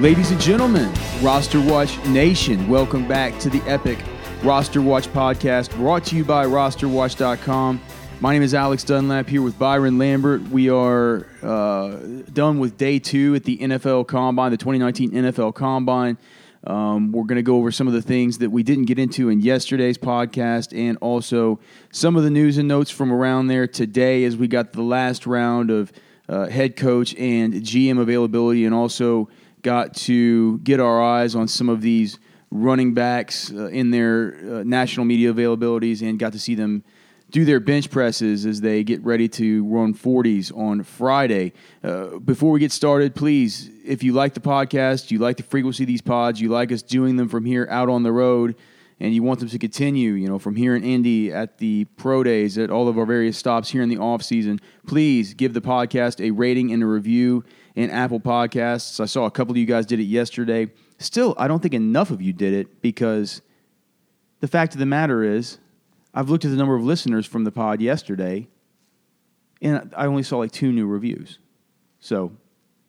Ladies and gentlemen, Roster Watch Nation, welcome back to the epic Roster Watch podcast brought to you by rosterwatch.com. My name is Alex Dunlap here with Byron Lambert. We are uh, done with day two at the NFL Combine, the 2019 NFL Combine. Um, we're going to go over some of the things that we didn't get into in yesterday's podcast and also some of the news and notes from around there today as we got the last round of uh, head coach and GM availability and also got to get our eyes on some of these running backs uh, in their uh, national media availabilities and got to see them do their bench presses as they get ready to run 40s on Friday. Uh, before we get started, please, if you like the podcast, you like the frequency of these pods, you like us doing them from here out on the road, and you want them to continue, you know, from here in Indy at the pro days, at all of our various stops here in the off season, please give the podcast a rating and a review in Apple Podcasts. I saw a couple of you guys did it yesterday. Still, I don't think enough of you did it because the fact of the matter is, I've looked at the number of listeners from the pod yesterday, and I only saw like two new reviews. So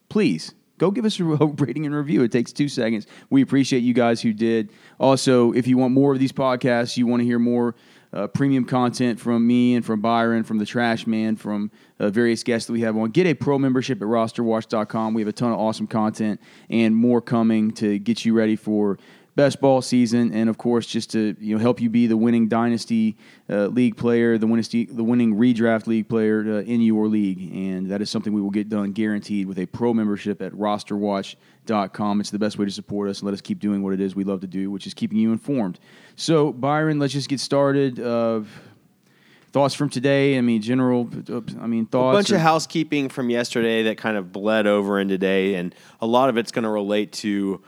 please go give us a rating and review. It takes two seconds. We appreciate you guys who did. Also, if you want more of these podcasts, you want to hear more uh, premium content from me and from Byron, from the Trash Man, from uh, various guests that we have on. Get a pro membership at rosterwatch.com. We have a ton of awesome content and more coming to get you ready for best ball season, and of course, just to you know help you be the winning dynasty uh, league player, the winning the winning redraft league player uh, in your league, and that is something we will get done guaranteed with a pro membership at RosterWatch.com. It's the best way to support us and let us keep doing what it is we love to do, which is keeping you informed. So, Byron, let's just get started. Uh, thoughts from today? I mean, general. I mean, thoughts. A bunch or, of housekeeping from yesterday that kind of bled over in today, and a lot of it's going to relate to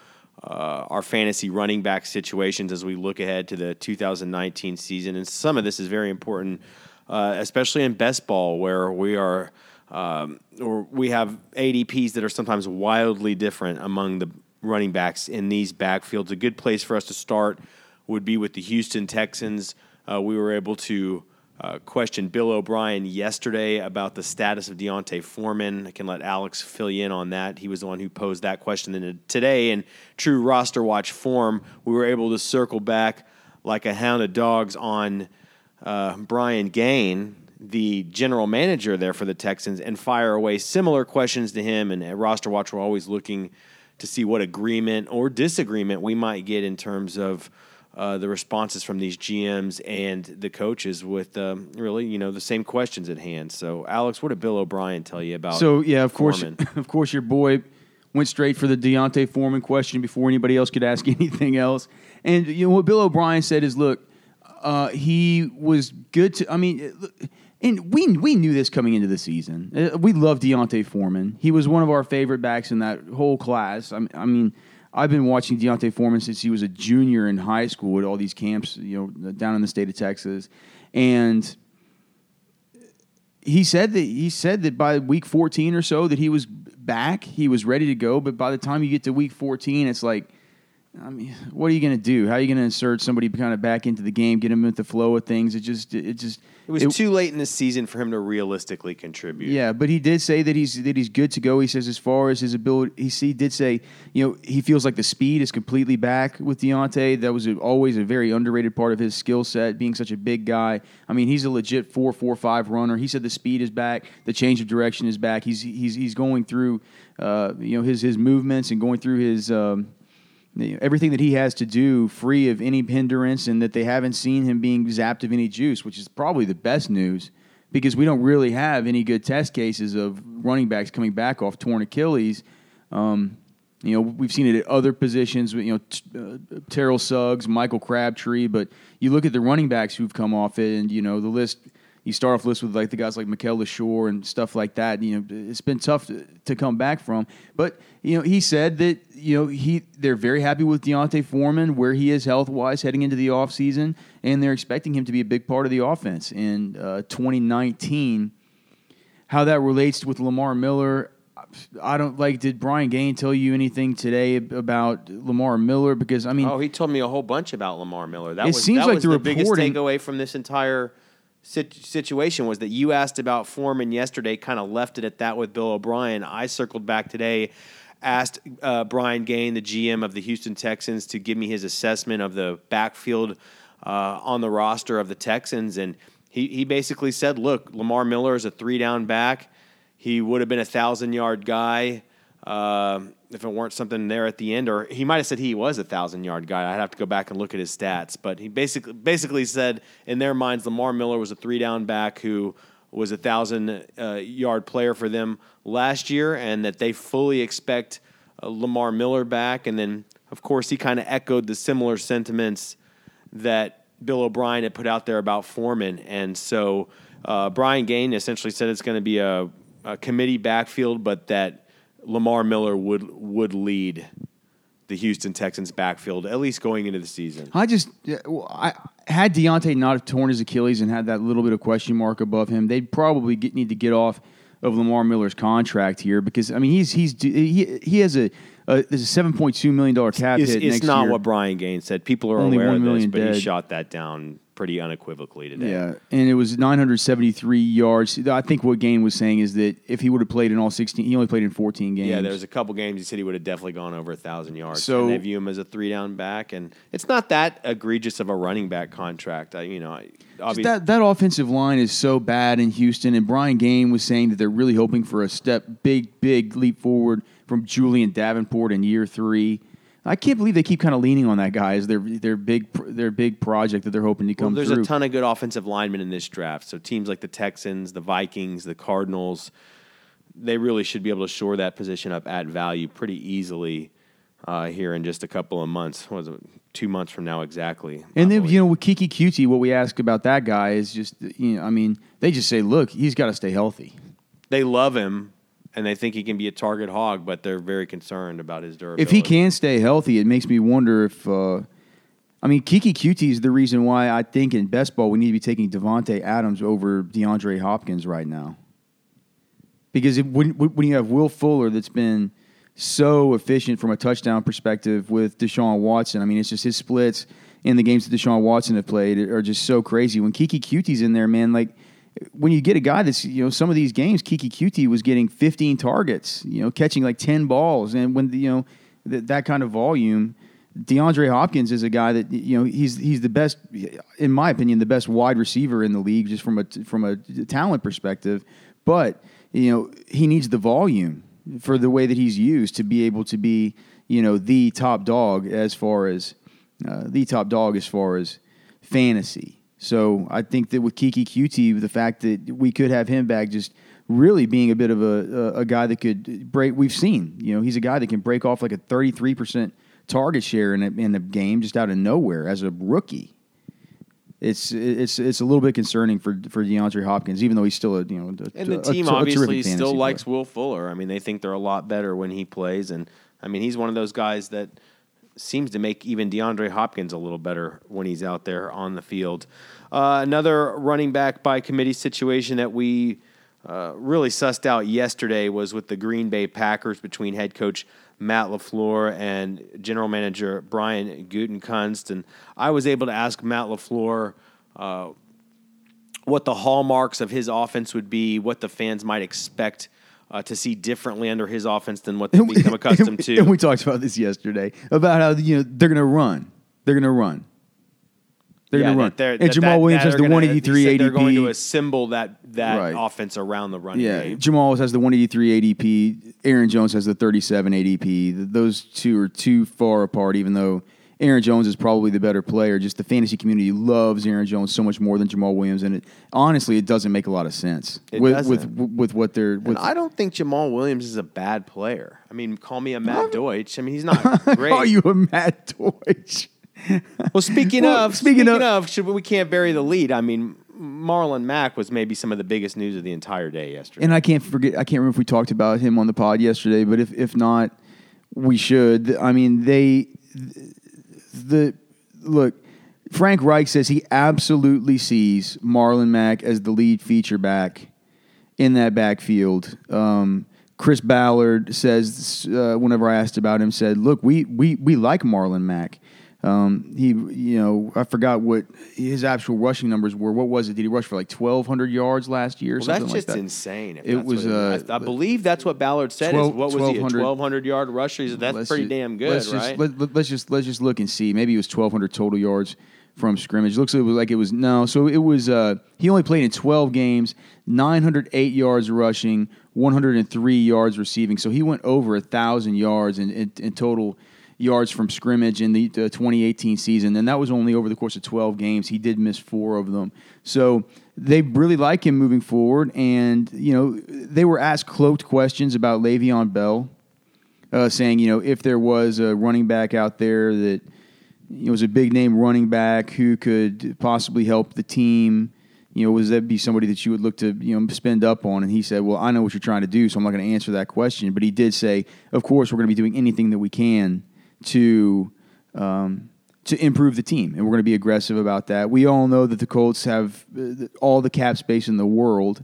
uh, our fantasy running back situations as we look ahead to the 2019 season. And some of this is very important, uh, especially in best ball, where we are. Um, or we have ADPs that are sometimes wildly different among the running backs in these backfields. A good place for us to start would be with the Houston Texans. Uh, we were able to uh, questioned Bill O'Brien yesterday about the status of D'Onta Foreman. I can let Alex fill you in on that. He was the one who posed that question. And today, in true roster watch form, we were able to circle back like a hound of dogs on uh, Brian Gaine, the general manager there for the Texans, and fire away similar questions to him. And roster watch, we're always looking to see what agreement or disagreement we might get in terms of uh, the responses from these GMs and the coaches with um, really, you know, the same questions at hand. So, Alex, what did Bill O'Brien tell you about? So, yeah, of Foreman? course, of course, your boy went straight for the D'Onta Foreman question before anybody else could ask anything else. And you know what Bill O'Brien said is, look, uh, he was good to. I mean. And we we knew this coming into the season. Uh, we love D'Onta Foreman. He was one of our favorite backs in that whole class. I mean, I've been watching D'Onta Foreman since he was a junior in high school at all these camps, you know, down in the state of Texas, and he said that he said that by week 14 or so that he was back, he was ready to go. But by the time you get to week 14, it's like I mean, what are you going to do? How are you going to insert somebody kind of back into the game, get him into the flow of things? It just, it just. It was it, too late in the season for him to realistically contribute. Yeah, but he did say that he's that he's good to go. He says as far as his ability, he, he did say, you know, he feels like the speed is completely back with D'Onta. That was always a very underrated part of his skill set, being such a big guy. I mean, he's a legit four four five runner. He said the speed is back, the change of direction is back. He's he's he's going through, uh, you know, his his movements and going through his. Um, everything that he has to do free of any hindrance and that they haven't seen him being zapped of any juice, which is probably the best news because we don't really have any good test cases of running backs coming back off torn Achilles. Um, you know, we've seen it at other positions, you know, uh, Terrell Suggs, Michael Crabtree, but you look at the running backs who've come off it, and, you know, the list – you start off list with like the guys like Mikel Leshoure and stuff like that. You know, it's been tough to, to, come back from. But you know, he said that you know he they're very happy with D'Onta Foreman where he is health wise heading into the offseason, and they're expecting him to be a big part of the offense in uh, 2019. How that relates with Lamar Miller, I don't like. Did Brian Gaine tell you anything today about Lamar Miller? Because I mean, oh, he told me a whole bunch about Lamar Miller. That it was, seems that like was the, the biggest takeaway from this entire situation was that you asked about Foreman yesterday, kind of left it at that with Bill O'Brien. I circled back today, asked uh, Brian Gaine, the GM of the Houston Texans, to give me his assessment of the backfield uh, on the roster of the Texans, and he he basically said, "Look, Lamar Miller is a three down back. He would have been a thousand yard guy." Uh, if it weren't something there at the end, or he might have said he was a thousand yard guy. I'd have to go back and look at his stats, but he basically basically said in their minds, Lamar Miller was a three down back who was a thousand uh, yard player for them last year, and that they fully expect uh, Lamar Miller back. And then, of course, he kind of echoed the similar sentiments that Bill O'Brien had put out there about Foreman, and so uh, Brian Gaine essentially said it's going to be a, a committee backfield, but that Lamar Miller would would lead the Houston Texans backfield at least going into the season. I just I had D'Onta not have torn his Achilles and had that little bit of question mark above him, they'd probably get, need to get off of Lamar Miller's contract here because I mean he's he's he he has a uh, there's a seven point two million dollar cap it's, hit. It's next not year. what Brian Gaines said. People are Only aware one of this, million but dead. he shot that down pretty unequivocally today. Yeah, and it was 973 yards. I think what Gaine was saying is that if he would have played in all 16, he only played in 14 games. Yeah, there was a couple games he said he would have definitely gone over a thousand yards. So- and they view him as a three down back, and it's not that egregious of a running back contract. I, you know, obviously, that that offensive line is so bad in Houston, and Brian Gaine was saying that they're really hoping for a step, big, big leap forward from Julie'n Davenport in year three. I can't believe they keep kind of leaning on that guy as their their big their big project that they're hoping to come. well, there's through. a ton of good offensive linemen in this draft. So teams like the Texans, the Vikings, the Cardinals, they really should be able to shore that position up at value pretty easily uh, here in just a couple of months. What was it two months from now exactly? And then you know with Keke Coutee, what we ask about that guy is just you know I mean they just say look he's got to stay healthy. they love him and they think he can be a target hog, but they're very concerned about his durability. If he can stay healthy, it makes me wonder if. Uh, I mean, Keke Coutee is the reason why I think in best ball we need to be taking Davante Adams over DeAndre Hopkins right now. Because it, when when you have Will Fuller that's been so efficient from a touchdown perspective with Deshaun Watson, I mean, it's just his splits in the games that Deshaun Watson have played are just so crazy. When Keke Coutee's in there, man, like when you get a guy that's you know some of these games, Keke Coutee was getting 15 targets, you know, catching like 10 balls, and when the, you know th- that kind of volume. DeAndre Hopkins is a guy that you know he's he's the best, in my opinion, the best wide receiver in the league, just from a from a talent perspective. But you know he needs the volume for the way that he's used to be able to be you know the top dog as far as uh, the top dog as far as fantasy. So I think that with Keke Coutee, the fact that we could have him back just really being a bit of a, a, a guy that could break. We've seen, you know, he's a guy that can break off like a 33% target share in a, in a game just out of nowhere as a rookie. It's it's it's a little bit concerning for for DeAndre Hopkins, even though he's still a you know a, And the team obviously still player. likes Will Fuller. I mean, they think they're a lot better when he plays, and I mean, he's one of those guys that seems to make even DeAndre Hopkins a little better when he's out there on the field. Uh, another running back by committee situation that we uh, really sussed out yesterday was with the Green Bay Packers between head coach Matt LaFleur and general manager Brian Gutekunst. And I was able to ask Matt LaFleur uh, what the hallmarks of his offense would be, what the fans might expect uh, to see differently under his offense than what they've we- become accustomed to. And we talked about this yesterday about how you know they're going to run. They're going to run. They're Yeah, going to run. they're- and that- Jamaal that- Williams that has the 183 he said ADP. They're going to assemble that that Right. offense around the running yeah, game. Jamaal has the 183 ADP. Aaron Jones has the 37 ADP. Th- Those two are too far apart, even though Aaron Jones is probably the better player. Just the fantasy community loves Aaron Jones so much more than Jamaal Williams, and it honestly it doesn't make a lot of sense It with doesn't. with with what they're. With, I don't think Jamaal Williams is a bad player. I mean, call me a Matt Deutsch. I mean, he's not great. Are you a Matt Deutsch? Well, speaking Well, of, speaking speaking, of- of, should we can't bury the lead. I mean, Marlon Mack was maybe some of the biggest news of the entire day yesterday. And I can't forget. I can't remember if we talked about him on the pod yesterday, but if if not, we should. I mean, they the look. Frank Reich says he absolutely sees Marlon Mack as the lead feature back in that backfield. Um, Chris Ballard says, uh, whenever I asked about him, said, "Look, we we we like Marlon Mack. Um, he, you know, I forgot what his actual rushing numbers were. What was it? Did he rush for like 1,200 yards last year? Or Well, something that's like just that? insane. It was, uh, I, I believe that's what Ballard said. 12 is what was he? 1200 yard rusher. That's pretty ju- damn good, let's right? Just, let, us just let's just look and see. Maybe it was 1,200 total yards from scrimmage. Looks like it was no. So it was. Uh, he only played in 12 games, 908 yards rushing, 103 yards receiving. So he went over a thousand yards in, in, in total yards from scrimmage in the, the 2018 season, and that was only over the course of 12 games. He did miss four of them. So they really like him moving forward, and you know they were asked cloaked questions about Le'Veon Bell uh, saying, you know, if there was a running back out there that you know, was a big name running back who could possibly help the team, you know, was that be somebody that you would look to, you know, spend up on? And he said, well, I know what you're trying to do, so I'm not going to answer that question. But he did say, of course, we're going to be doing anything that we can to. Um, to improve the team, and we're going to be aggressive about that. We all know that the Colts have uh, all the cap space in the world,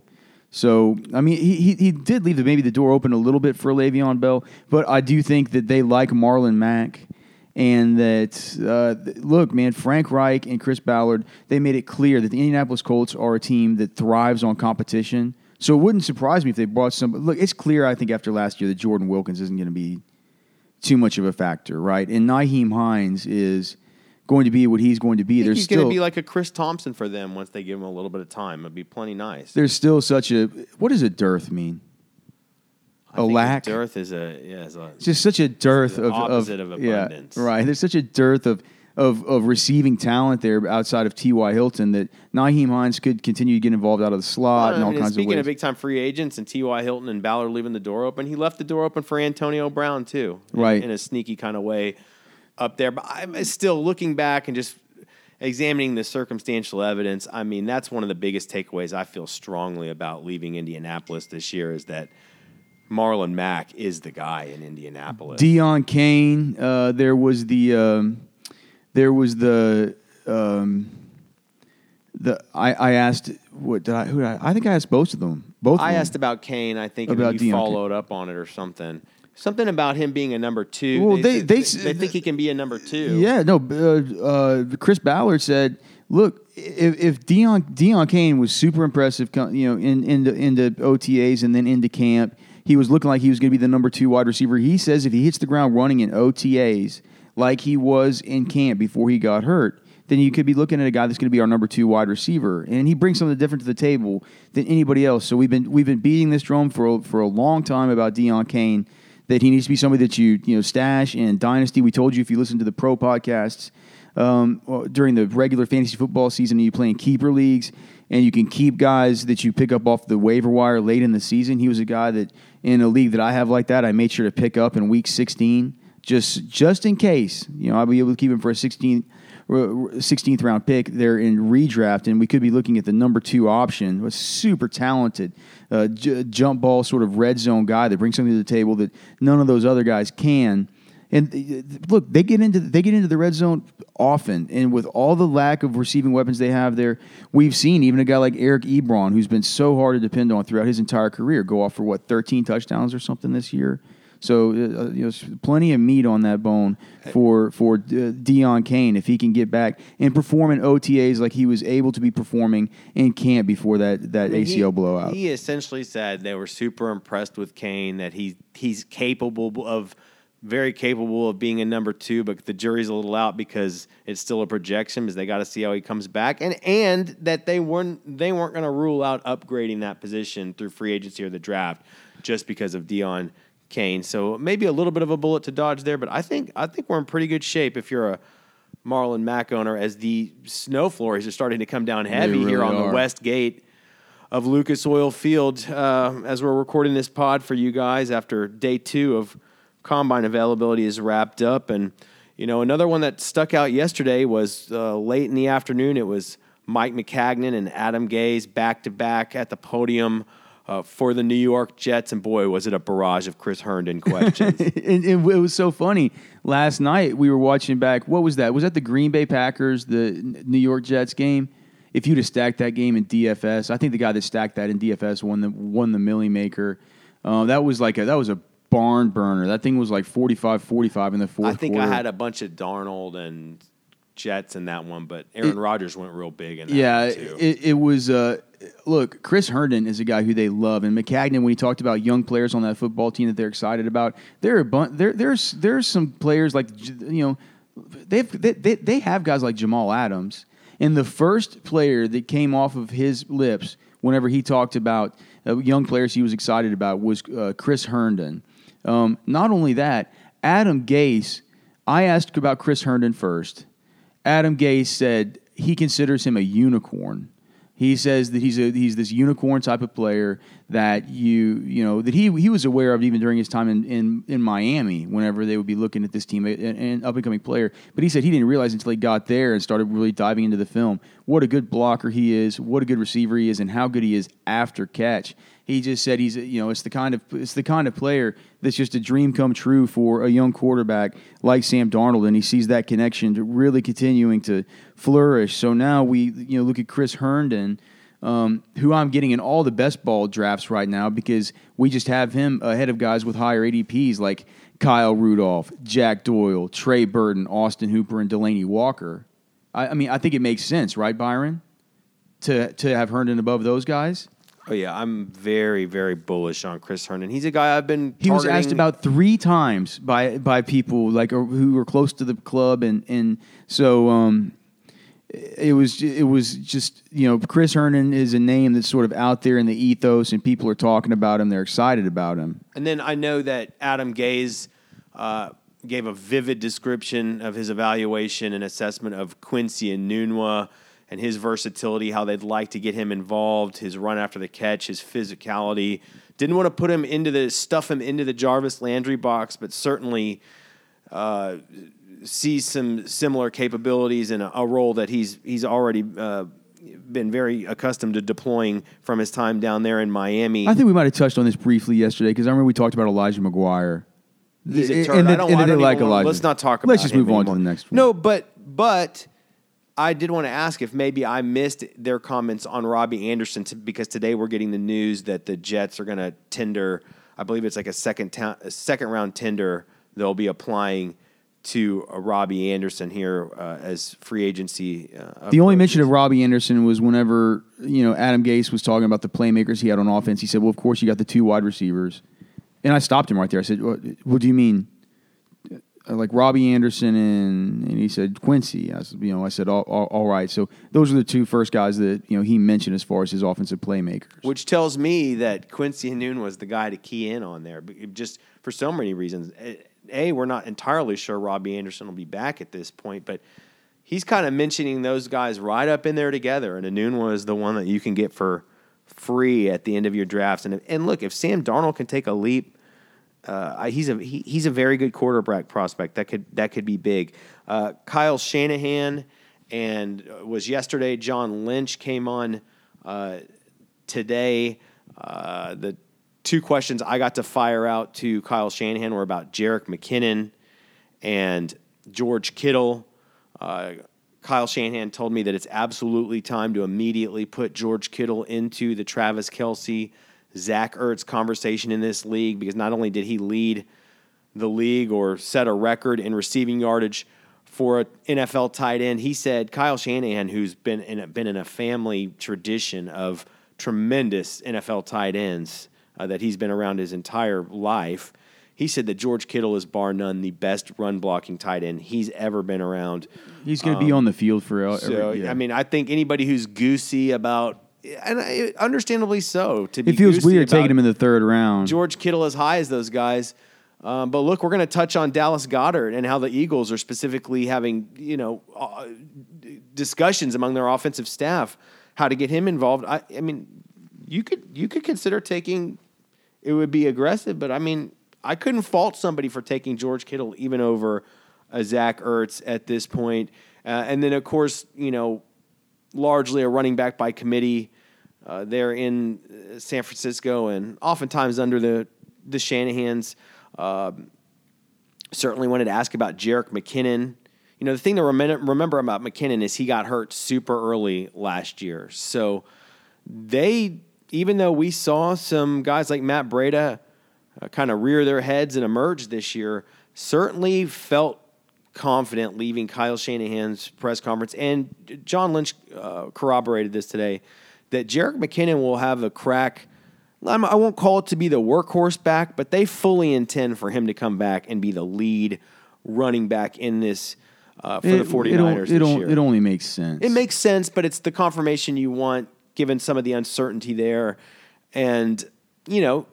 so, I mean, he, he, he did leave the, maybe the door open a little bit for Le'Veon Bell, but I do think that they like Marlon Mack. And that, uh, look, man, Frank Reich and Chris Ballard, they made it clear that the Indianapolis Colts are a team that thrives on competition. So it wouldn't surprise me if they brought some. Look, it's clear, I think, after last year that Jordan Wilkins isn't going to be too much of a factor, right? And Nyheim Hines is going to be what he's going to be. There's he's still going to be like a Chris Thompson for them once they give him a little bit of time. It'd be plenty nice. there's still such a what does a dearth mean? I a lack? Dearth is a yeah. Is a, It's just such a dearth of opposite of yeah, abundance. right. There's such a dearth of of of receiving talent there outside of T.Y. Hilton that Nyheim Hines could continue to get involved out of the slot and all mean, kinds of speaking of big time free agents and T.Y. Hilton and Ballard leaving the door open, he left the door open for Antonio Brown too, in- Right. in, a sneaky kind of way up there. But I'm still looking back and just examining the circumstantial evidence. I mean, that's one of the biggest takeaways I feel strongly about leaving Indianapolis this year is that Marlon Mack is the guy in Indianapolis. Deon Cain. Uh, there was the um, there was the um, the I, I asked what did I who did I, I think I asked both of them. Both. I of them. asked about Cain. I think About you Deon followed up on it or something. Something about him being a number two. Well, they- they- they think he can be a number two. Yeah, no. Uh, uh, Chris Ballard said, "Look, if, if Deon Deon Cain was super impressive, you know, in the in the OTAs and then into camp, he was looking like he was going to be the number two wide receiver. He says if he hits the ground running in OTAs like he was in camp before he got hurt." Then you could be looking at a guy that's going to be our number two wide receiver, and he brings something different to the table than anybody else. So we've been we've been beating this drum for a, for a long time about Deon Cain that he needs to be somebody that you you know stash in dynasty. We told you if you listen to the pro podcasts um, during the regular fantasy football season, you play in keeper leagues, and you can keep guys that you pick up off the waiver wire late in the season. He was a guy that in a league that I have like that, I made sure to pick up in week 16 just just in case. You know, I'll be able to keep him for a 16. 16th round pick there in redraft, and we could be looking at the number two option. A super talented uh, j- jump ball sort of red zone guy that brings something to the table that none of those other guys can. And uh, look, they get into they get into the red zone often, and with all the lack of receiving weapons they have there, we've seen even a guy like Eric Ebron, who's been so hard to depend on throughout his entire career, go off for what 13 touchdowns or something this year. So uh, you know, plenty of meat on that bone for for uh, Deon Cain if he can get back and perform in OTAs like he was able to be performing in camp before that that I mean, ACL he, blowout. He essentially said they were super impressed with Cain, that he he's capable of very capable of being a number two, but the jury's a little out because it's still a projection because they got to see how he comes back, and and that they weren't they weren't going to rule out upgrading that position through free agency or the draft just because of Deon Cain. So maybe a little bit of a bullet to dodge there, but I think I think we're in pretty good shape if you're a Marlon Mack owner as the snow flurries are starting to come down heavy here on are. the west gate of Lucas Oil Field uh, as we're recording this pod for you guys after day two of combine availability is wrapped up. And, you know, another one that stuck out yesterday was uh, late in the afternoon. It was Mike Maccagnan and Adam Gase back to back at the podium uh, for the New York Jets. And boy, was it a barrage of Chris Herndon questions. and, and it was so funny. Last night we were watching back. What was that? Was that the Green Bay Packers, the New York Jets game? If you'd have stacked that game in DFS, I think the guy that stacked that in DFS won the won the Milly Maker. Uh, that was like a that was a barn burner. That thing was like 45-45 in the fourth I think quarter. I had a bunch of Darnold and Jets in that one, but Aaron Rodgers went real big in that Yeah, it, it was. Uh, look, Chris Herndon is a guy who they love, and Maccagnan. When he talked about young players on that football team that they're excited about, there are a bun- there there's there's some players like you know they've they, they they have guys like Jamal Adams, and the first player that came off of his lips whenever he talked about uh, young players he was excited about was uh, Chris Herndon. Um, not only that, Adam Gase. I asked about Chris Herndon first. Adam Gase said he considers him a unicorn. He says that he's a he's this unicorn type of player that you you know that he he was aware of even during his time in in, in Miami whenever they would be looking at this team an, up and coming player. But he said he didn't realize until he got there and started really diving into the film what a good blocker he is, what a good receiver he is, and how good he is after catch. He just said he's you know it's the kind of it's the kind of player that's just a dream come true for a young quarterback like Sam Darnold, and he sees that connection to really continuing to flourish. So now we you know look at Chris Herndon, um, who I'm getting in all the best ball drafts right now because we just have him ahead of guys with higher ADPs like Kyle Rudolph, Jack Doyle, Trey Burton, Austin Hooper, and Delanie Walker. I, I mean I think it makes sense, right, Byron, to to have Herndon above those guys. Oh yeah, I'm very very bullish on Chris Herndon. He's a guy I've been. He was asked about three times by by people like who were close to the club, and and so um, it was it was just you know Chris Herndon is a name that's sort of out there in the ethos, and people are talking about him. They're excited about him. And then I know that Adam Gase uh, gave a vivid description of his evaluation and assessment of Quincy Enunwa and his versatility, how they'd like to get him involved, his run after the catch, his physicality. Didn't want to put him into the stuff him into the Jarvis Landry box, but certainly uh, sees some similar capabilities in a, a role that he's he's already uh, been very accustomed to deploying from his time down there in Miami. I think we might have touched on this briefly yesterday because I remember we talked about Elijah McGuire. He's a And turd. they- I don't, and I don't like Elijah. Let's not talk about Let's just move on to the next one. No, but but I did want to ask if maybe I missed their comments on Robbie Anderson to, because today we're getting the news that the Jets are going to tender. I believe it's like a second ta- a second round tender. They'll be applying to uh, Robbie Anderson here uh, as free agency. Uh, The only mention of Robbie Anderson was whenever you know Adam Gase was talking about the playmakers he had on offense. He said, "Well, of course you got the two wide receivers," and I stopped him right there. I said, "What, what do you mean?" Uh, Like Robbie Anderson and, and he said Quincy. I said, you know, I said, all, all, all right. So those are the two first guys that you know he mentioned as far as his offensive playmakers. which tells me that Quincy Enunwa the guy to key in on there, but just for so many reasons. A, we're not entirely sure Robbie Anderson will be back at this point, but he's kind of mentioning those guys right up in there together. And Enunwa the one that you can get for free at the end of your drafts. And and look, if Sam Darnold can take a leap, uh, he's a he, he's a very good quarterback prospect. That could that could be big. Uh, Kyle Shanahan and uh, was yesterday. John Lynch came on uh, today. Uh, the two questions I got to fire out to Kyle Shanahan were about Jerick McKinnon and George Kittle. Uh, Kyle Shanahan told me that it's absolutely time to immediately put George Kittle into the Travis Kelce, Zach Ertz conversation in this league because not only did he lead the league or set a record in receiving yardage for an NFL tight end, he said Kyle Shanahan, who's been in a, been in a family tradition of tremendous NFL tight ends uh, that he's been around his entire life. He said that George Kittle is bar none the best run blocking tight end he's ever been around. He's going to be on the field for every, So yeah. I mean, I think anybody who's goosey about, and I, understandably so, to be it feels weird taking him in the third round. George Kittle as high as those guys. Um, but look, we're going to touch on Dallas Goedert and how the Eagles are specifically having you know uh, discussions among their offensive staff how to get him involved. I, I mean, you could you could consider taking. It would be aggressive, but I mean, I couldn't fault somebody for taking George Kittle even over a Zach Ertz at this point. Uh, and then, of course, you know, largely a running back by committee. Uh, they're in uh, San Francisco and oftentimes under the the Shanahan's. Um, certainly wanted to ask about Jerick McKinnon. You know, the thing to remember, remember about McKinnon is he got hurt super early last year. So they, even though we saw some guys like Matt Breida uh, kind of rear their heads and emerge this year, certainly felt confident leaving Kyle Shanahan's press conference, and John Lynch uh, corroborated this today that Jerick McKinnon will have a crack. I'm- won't call it to be the workhorse back, but they fully intend for him to come back and be the lead running back in this uh, for the 49ers it, this it, year. it only makes sense. It makes sense, but it's the confirmation you want given some of the uncertainty there. And, you know,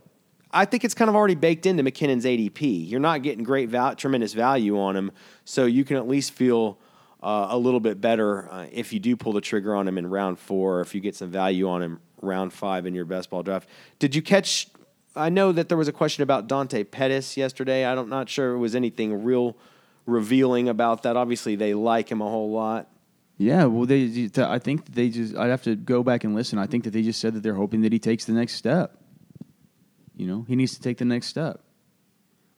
I think it's kind of already baked into McKinnon's ADP. You're not getting great val- tremendous value on him, so you can at least feel uh, a little bit better uh, if you do pull the trigger on him in round four, or if you get some value on him round five in your best ball draft. Did you catch? I know that there was a question about Dante Pettis yesterday. I'm not sure it was anything real revealing about that. Obviously, they like him a whole lot. Yeah, well, they. I think they just. I'd have to go back and listen. I think that they just said that they're hoping that he takes the next step. You know, he needs to take the next step.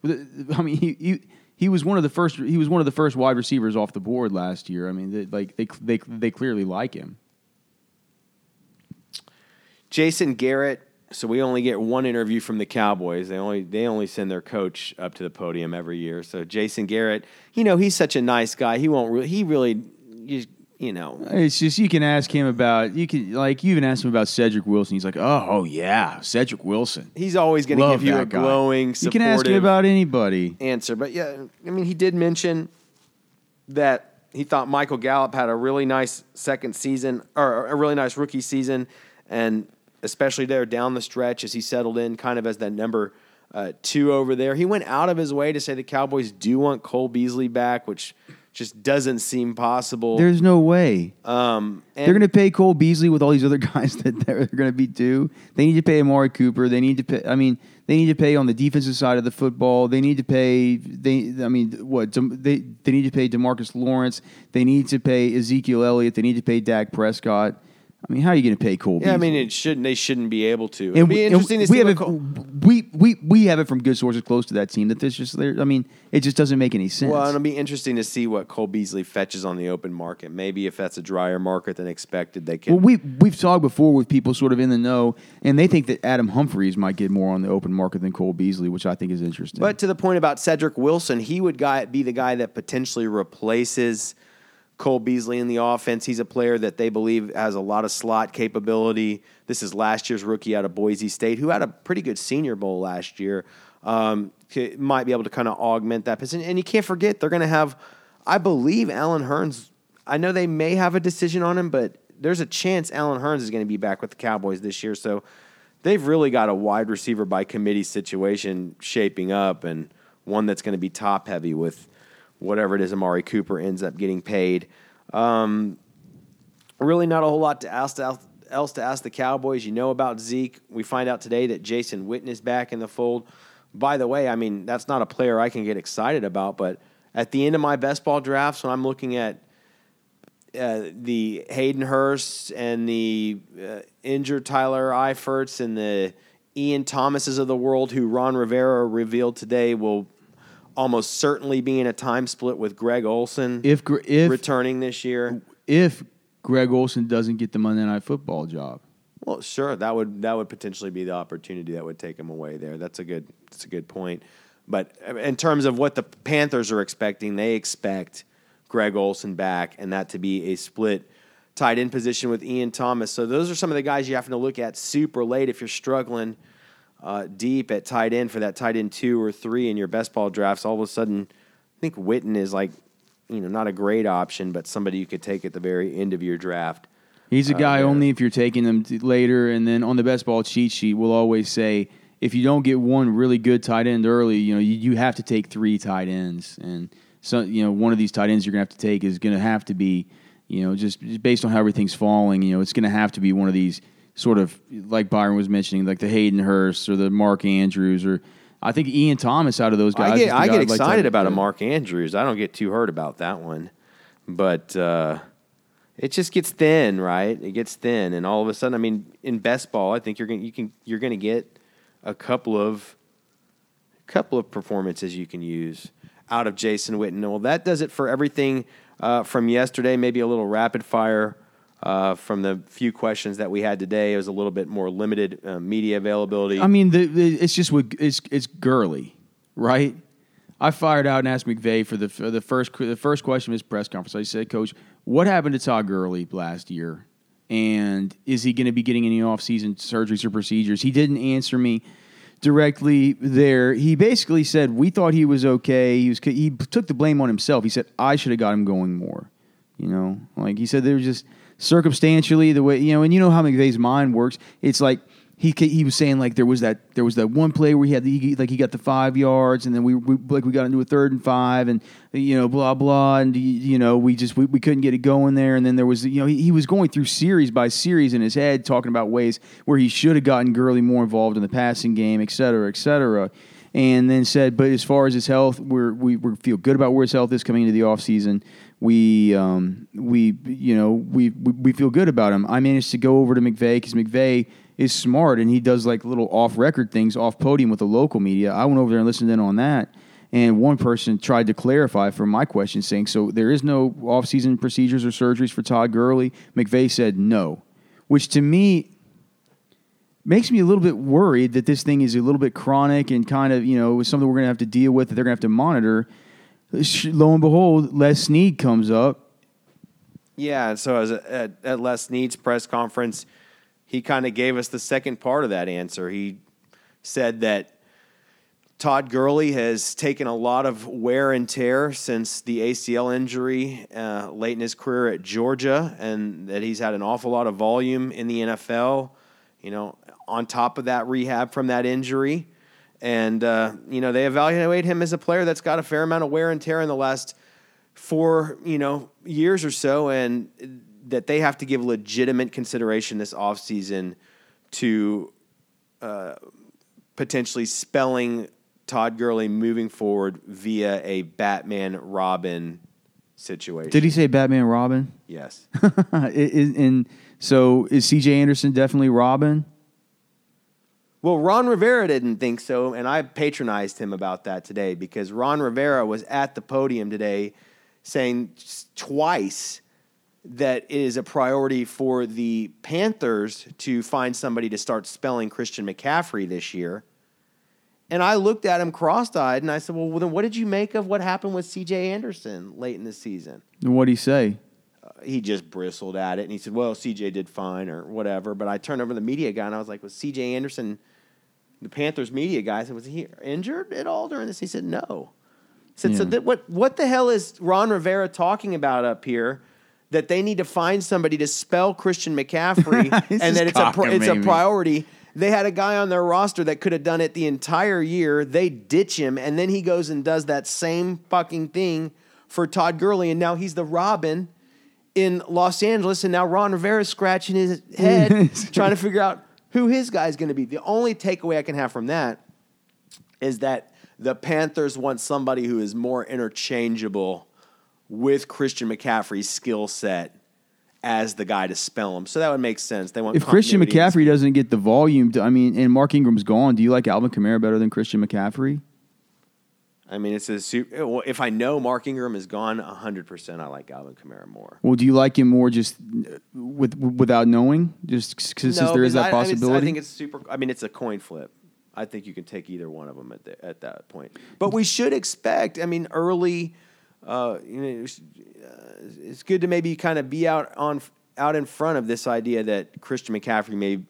I mean, he, he he was one of the first. He was one of the first wide receivers off the board last year. I mean, they, like they they they clearly like him. Jason Garrett. So we only get one interview from the Cowboys. They only they only send their coach up to the podium every year. So Jason Garrett, you know, he's such a nice guy. He won't. Re- he really, you, you know, It's just you can ask him about you can like you even ask him about Cedric Wilson. He's like, oh, oh yeah, Cedric Wilson. he's always going to give you a guy. glowing, You can ask him about anybody. answer. But yeah, I mean, he did mention that he thought Michael Gallup had a really nice second season or a really nice rookie season, and especially there down the stretch as he settled in, kind of as that number uh, two over there. He went out of his way to say the Cowboys do want Cole Beasley back, which just doesn't seem possible. There's no way. um, and They're going to pay Cole Beasley with all these other guys that they're going to be due. They need to pay Amari Cooper. They need to pay. I mean, they need to pay on the defensive side of the football. They need to pay. They. I mean, what? They they need to pay Demarcus Lawrence. They need to pay Ezekiel Elliott. They need to pay Dak Prescott. I mean, how are you going to pay Cole? yeah, I mean, it shouldn't. They shouldn't be able to. It'd And be interesting to we have it, Cole- we, we we have it from good sources close to that team that this just there. I mean, it just doesn't make any sense. Well, it'll be interesting to see what Cole Beasley fetches on the open market. Maybe if that's a drier market than expected, they can. Well, we we've talked before with people sort of in the know, and they think that Adam Humphries might get more on the open market than Cole Beasley, which I think is interesting. But to the point about Cedric Wilson, he would guy, be the guy that potentially replaces Cole Beasley in the offense. He's a player that they believe has a lot of slot capability. This is last year's rookie out of Boise State, who had a pretty good Senior Bowl last year. Um, might be able to kind of augment that position. And you can't forget they're going to have, I believe, Allen Hurns. I know they may have a decision on him, but there's a chance Allen Hurns is going to be back with the Cowboys this year. So they've really got a wide receiver by committee situation shaping up and one that's going to be top heavy with whatever it is Amari Cooper ends up getting paid. Um, really not a whole lot to ask else to ask the Cowboys. You know about Zeke. We find out today that Jason Witten is back in the fold. By the way, I mean that's not a player I can get excited about, but at the end of my best ball drafts, when I'm looking at uh, the Hayden Hurst and the uh, injured Tyler Eiferts and the Ian Thomases of the world, who Ron Rivera revealed today will almost certainly being a time split with Greg Olsen if if returning this year. if Greg Olsen doesn't get the Monday Night Football job, Well, sure, that would that would potentially be the opportunity that would take him away there. That's a good that's a good point. But uh, in terms of what the Panthers are expecting, they expect Greg Olsen back and that to be a split tight end position with Ian Thomas. So those are some of the guys you have to look at super late if you're struggling uh, deep at tight end for that tight end two or three in your best ball drafts. All of a sudden, I think Witten is like, you know, not a great option, but somebody you could take at the very end of your draft. he's a Uh, guy there. only if you're taking them t- later. And then on the best ball cheat sheet, we'll always say if you don't get one really good tight end early, you know you, you have to take three tight ends, and so you know one of these tight ends you're gonna have to take is gonna have to be, you know, just, just based on how everything's falling, you know, it's gonna have to be one of these sort of like Byron was mentioning, like the Hayden Hurst or the Mark Andrews or. I think Ian Thomas out of those guys. I get I get I'd like to- excited about a Mark Andrews. I don't get too hurt about that one, but uh, it just gets thin, right? It gets thin, and all of a sudden, I mean, in best ball, I think you're going you can you're going to get a couple of a couple of performances you can use out of Jason Witten. Well, that does it for everything uh, from yesterday. Maybe a little rapid fire. Uh, from the few questions that we had today, it was a little bit more limited uh, media availability. I mean, the, the, it's just with, it's it's Gurley, right? I fired out and asked McVay for the for the first the first question of his press conference. I said, Coach, what happened to Todd Gurley last year? And is he going to be getting any off-season surgeries or procedures? He didn't answer me directly there. He basically said we thought he was okay. He was he took the blame on himself. He said I should have got him going more. You know, like he said, there was just circumstantially the way you know, and you know how McVay's mind works. It's like he he was saying like there was that there was that one play where he had the, like he got the five yards and then we, we like we got into a third and five and you know blah blah and you know we just we, we couldn't get it going there. And then there was you know he, he was going through series by series in his head talking about ways where he should have gotten Gurley more involved in the passing game et cetera et cetera. And then said but as far as his health we're, we we feel good about where his health is coming into the offseason we um, we you know we, we we feel good about him I managed to go over to McVay because McVay is smart and he does like little off record things off podium with the local media. I went over there and listened in on that. And one person tried to clarify for my question, saying, So there is no off season procedures or surgeries for Todd Gurley? McVay said no, which to me makes me a little bit worried that this thing is a little bit chronic and kind of, you know, something we're going to have to deal with that they're going to have to monitor. Lo and behold, Les Snead comes up. Yeah, so as a, at, at Les Snead's press conference, he kind of gave us the second part of that answer. He said that Todd Gurley has taken a lot of wear and tear since the ACL injury uh, late in his career at Georgia, and that he's had an awful lot of volume in the NFL. You know, on top of that rehab from that injury, and uh, you know they evaluate him as a player that's got a fair amount of wear and tear in the last four you know years or so, and that they have to give legitimate consideration this offseason to uh, potentially spelling Todd Gurley moving forward via a Batman Robin situation. Did he say Batman Robin? Yes. and so is CJ Anderson definitely Robin? Well, Ron Rivera didn't think so, and I patronized him about that today because Ron Rivera was at the podium today saying twice that it is a priority for the Panthers to find somebody to start spelling Christian McCaffrey this year. And I looked at him cross eyed and I said, Well, then what did you make of what happened with CJ Anderson late in the season? And what did he say? He just bristled at it and he said, Well, CJ did fine or whatever. But I turned over the media guy and I was like, Was CJ Anderson, the Panthers media guy, I said, Was he injured at all during this? He said, No. I said, yeah. So th- what, what the hell is Ron Rivera talking about up here? that they need to find somebody to spell Christian McCaffrey and that it's a it's a priority. They had a guy on their roster that could have done it the entire year. They ditch him, and then he goes and does that same fucking thing for Todd Gurley, and now he's the Robin in Los Angeles, and now Ron Rivera's scratching his head trying to figure out who his guy is going to be. The only takeaway I can have from that is that the Panthers want somebody who is more interchangeable with Christian McCaffrey's skill set as the guy to spell him. So that would make sense. They want if Christian McCaffrey doesn't get the volume. To, I mean, and Mark Ingram's gone. Do you like Alvin Kamara better than Christian McCaffrey? I mean, it's a super. If I know Mark Ingram is gone, hundred percent, I like Alvin Kamara more. Well, do you like him more just with without knowing, just cause, no, there is that I, possibility? I, I think it's super. I mean, it's a coin flip. I think you can take either one of them at the, at that point. But we should expect. I mean, early uh, you know, it's, uh, it's good to maybe kind of be out on out in front of this idea that Christian McCaffrey may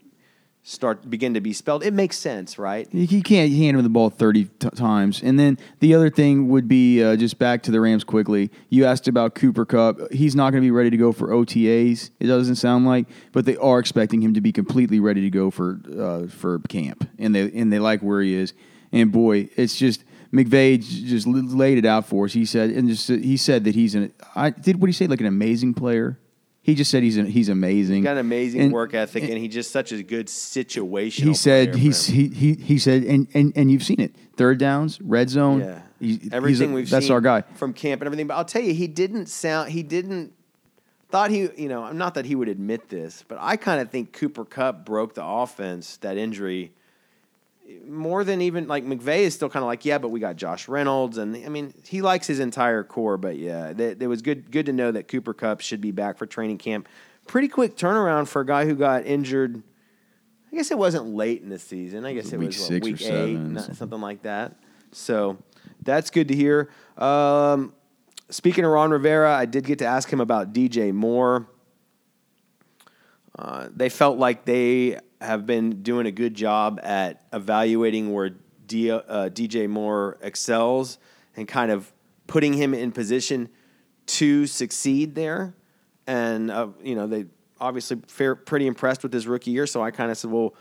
start begin to be spelled. It makes sense, right? You can't hand him the ball thirty t- times. And then the other thing would be uh, just back to the Rams quickly. You asked about Cooper Kupp. He's not going to be ready to go for OTAs. It doesn't sound like, but they are expecting him to be completely ready to go for uh, for camp, and they and they like where he is. And boy, it's just McVay just laid it out for us. He said, and just he said that he's an. I did what he say, like an amazing player. He just said he's he's amazing. He's got an amazing and, work ethic, and, and he's just such a good situation. He said he's he, he he said, and, and and you've seen it. Third downs, red zone. Yeah, he, everything a, we've that's our guy from camp and everything. But I'll tell you, he didn't sound. He didn't thought he. You know, I'm not that he would admit this, but I kind of think Cooper Kupp broke the offense. That injury more than even like McVay is still kind of like, yeah, but we got Josh Reynolds, and I mean he likes his entire core. But yeah, it was good good to know that Cooper Kupp should be back for training camp. Pretty quick turnaround for a guy who got injured. I guess it wasn't late in the season. I guess it was, week was what, week eight, seven, something like that. So that's good to hear. Um, speaking of Ron Rivera, I did get to ask him about DJ Moore. Uh, they felt like they have been doing a good job at evaluating where D, uh, DJ Moore excels and kind of putting him in position to succeed there. And uh, you know they obviously fair, pretty impressed with his rookie year. So I kind of said, well,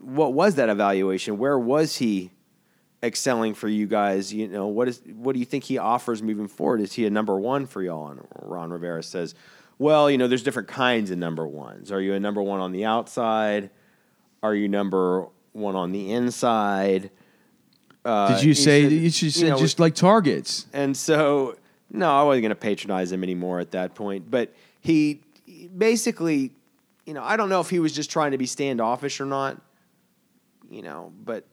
what was that evaluation? Where was he excelling for you guys? You know, what is what do you think he offers moving forward? Is he a number one for y'all? And Ron Rivera says, well, you know, there's different kinds of number ones. Are you a number one on the outside? Are you number one on the inside? Uh, Did you say said, you should say you know, just like targets? And so, no, I wasn't going to patronize him anymore at that point. But he basically, you know, I don't know if he was just trying to be standoffish or not, you know, but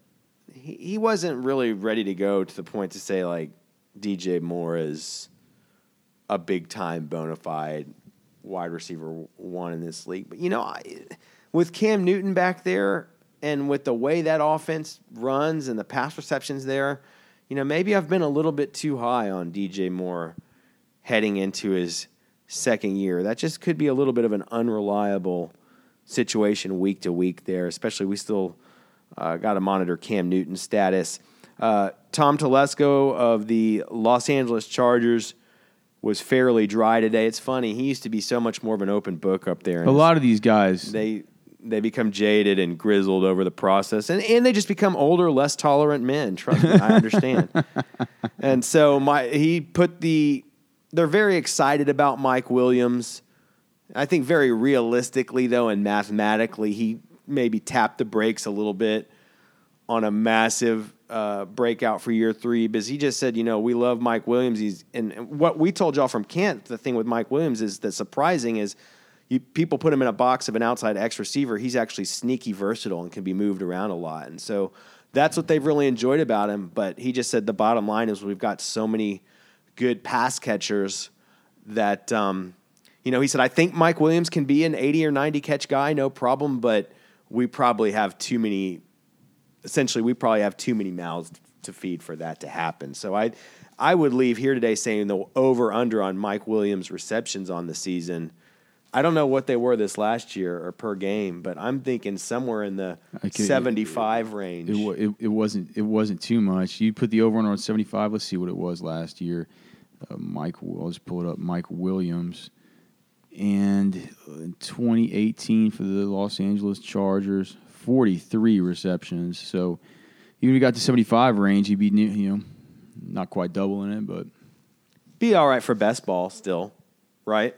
he, he wasn't really ready to go to the point to say like DJ Moore is a big time bona fide wide receiver one in this league. But you know, I, with Cam Newton back there and with the way that offense runs and the pass receptions there, you know, maybe I've been a little bit too high on DJ Moore heading into his second year. That just could be a little bit of an unreliable situation week to week there, especially we still uh, got to monitor Cam Newton's status. Uh, Tom Telesco of the Los Angeles Chargers was fairly dry today. It's funny; he used to be so much more of an open book up there. A lot of these guys, they they become jaded and grizzled over the process, and and they just become older, less tolerant men. Trust me, I understand. and so my he put the they're very excited about Mike Williams. I think very realistically, though, and mathematically, he maybe tapped the brakes a little bit on a massive uh, breakout for year three because he just said, you know, we love Mike Williams. He's and, and what we told y'all from Kent. The thing with Mike Williams is that surprising is you, people put him in a box of an outside X receiver. He's actually sneaky versatile and can be moved around a lot. And so that's what they've really enjoyed about him. But he just said the bottom line is we've got so many good pass catchers that um, you know he said I think Mike Williams can be an 80 or 90 catch guy, no problem, but we probably have too many essentially we probably have too many mouths to feed for that to happen. So I I would leave here today saying the over under on Mike Williams receptions on the season. I don't know what they were this last year or per game, but I'm thinking somewhere in the could, 75 range. It, it, it, wasn't it wasn't too much. You put the over under on 75. Let's see what it was last year. Uh, Mike, I'll just pull it up. Mike Williams, and in 2018 for the Los Angeles Chargers, 43 receptions. So even if you got to 75 range, he'd be you know not quite doubling it, but be all right for best ball still, right?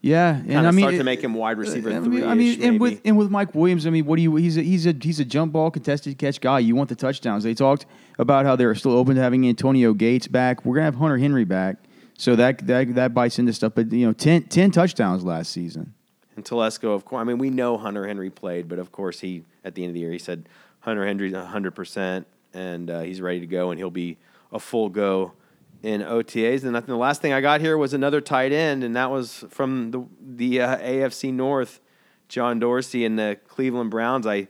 Yeah, and Kinda I mean, start to make him wide receiver I mean, I mean, and with and with Mike Williams, I mean, what do you? He's a he's a he's a jump ball contested catch guy. You want the touchdowns. They talked about how they're still open to having Antonio Gates back. We're gonna have Hunter Henry back, so that that that bites into stuff. But you know, 10, 10 touchdowns last season. And Telesco, of course. I mean, we know Hunter Henry played, but of course, he at the end of the year he said Hunter Henry's hundred percent, and uh, he's ready to go, and he'll be a full go in OTAs. And the last thing I got here was another tight end, and that was from the the uh, AFC North, John Dorsey and the Cleveland Browns. I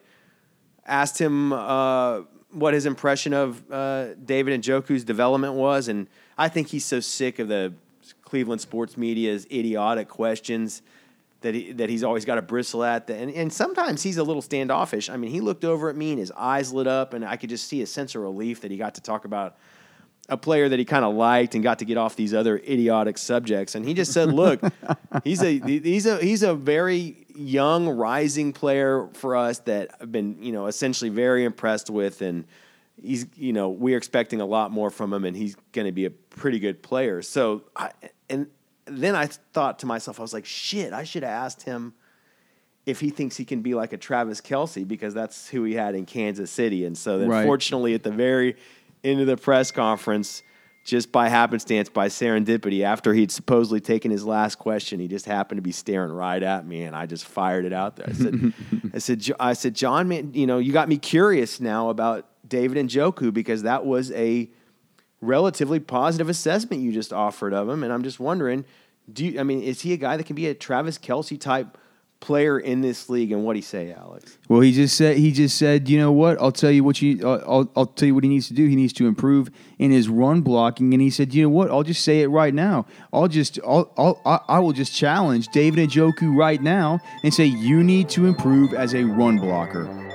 asked him uh, what his impression of uh, David Njoku's development was, and I think he's so sick of the Cleveland sports media's idiotic questions that he, that he's always got to bristle at. The, and, and sometimes he's a little standoffish. I mean, he looked over at me and his eyes lit up, and I could just see a sense of relief that he got to talk about a player that he kind of liked and got to get off these other idiotic subjects. And he just said, "Look, he's a he's a he's a very young rising player for us that I've been you know essentially very impressed with, and he's you know we're expecting a lot more from him, and he's going to be a pretty good player." So I, and then I thought to myself, I was like, "Shit, I should have asked him." If he thinks he can be like a Travis Kelce because that's who he had in Kansas City, and so then right. fortunately at the very end of the press conference just by happenstance, by serendipity, after he'd supposedly taken his last question, he just happened to be staring right at me, and I just fired it out there. I said, "I said, I said, John, man, you know, you got me curious now about David Njoku because that was a relatively positive assessment you just offered of him, and I'm just wondering, do you, I mean, is he a guy that can be a Travis Kelce type player in this league, and what he say, Alex? Well, he just said he just said, you know what? I'll tell you what you I'll I'll tell you what he needs to do. He needs to improve in his run blocking, and he said, you know what? I'll just say it right now. I'll just I'll, I'll I I will just challenge David Njoku right now and say you need to improve as a run blocker.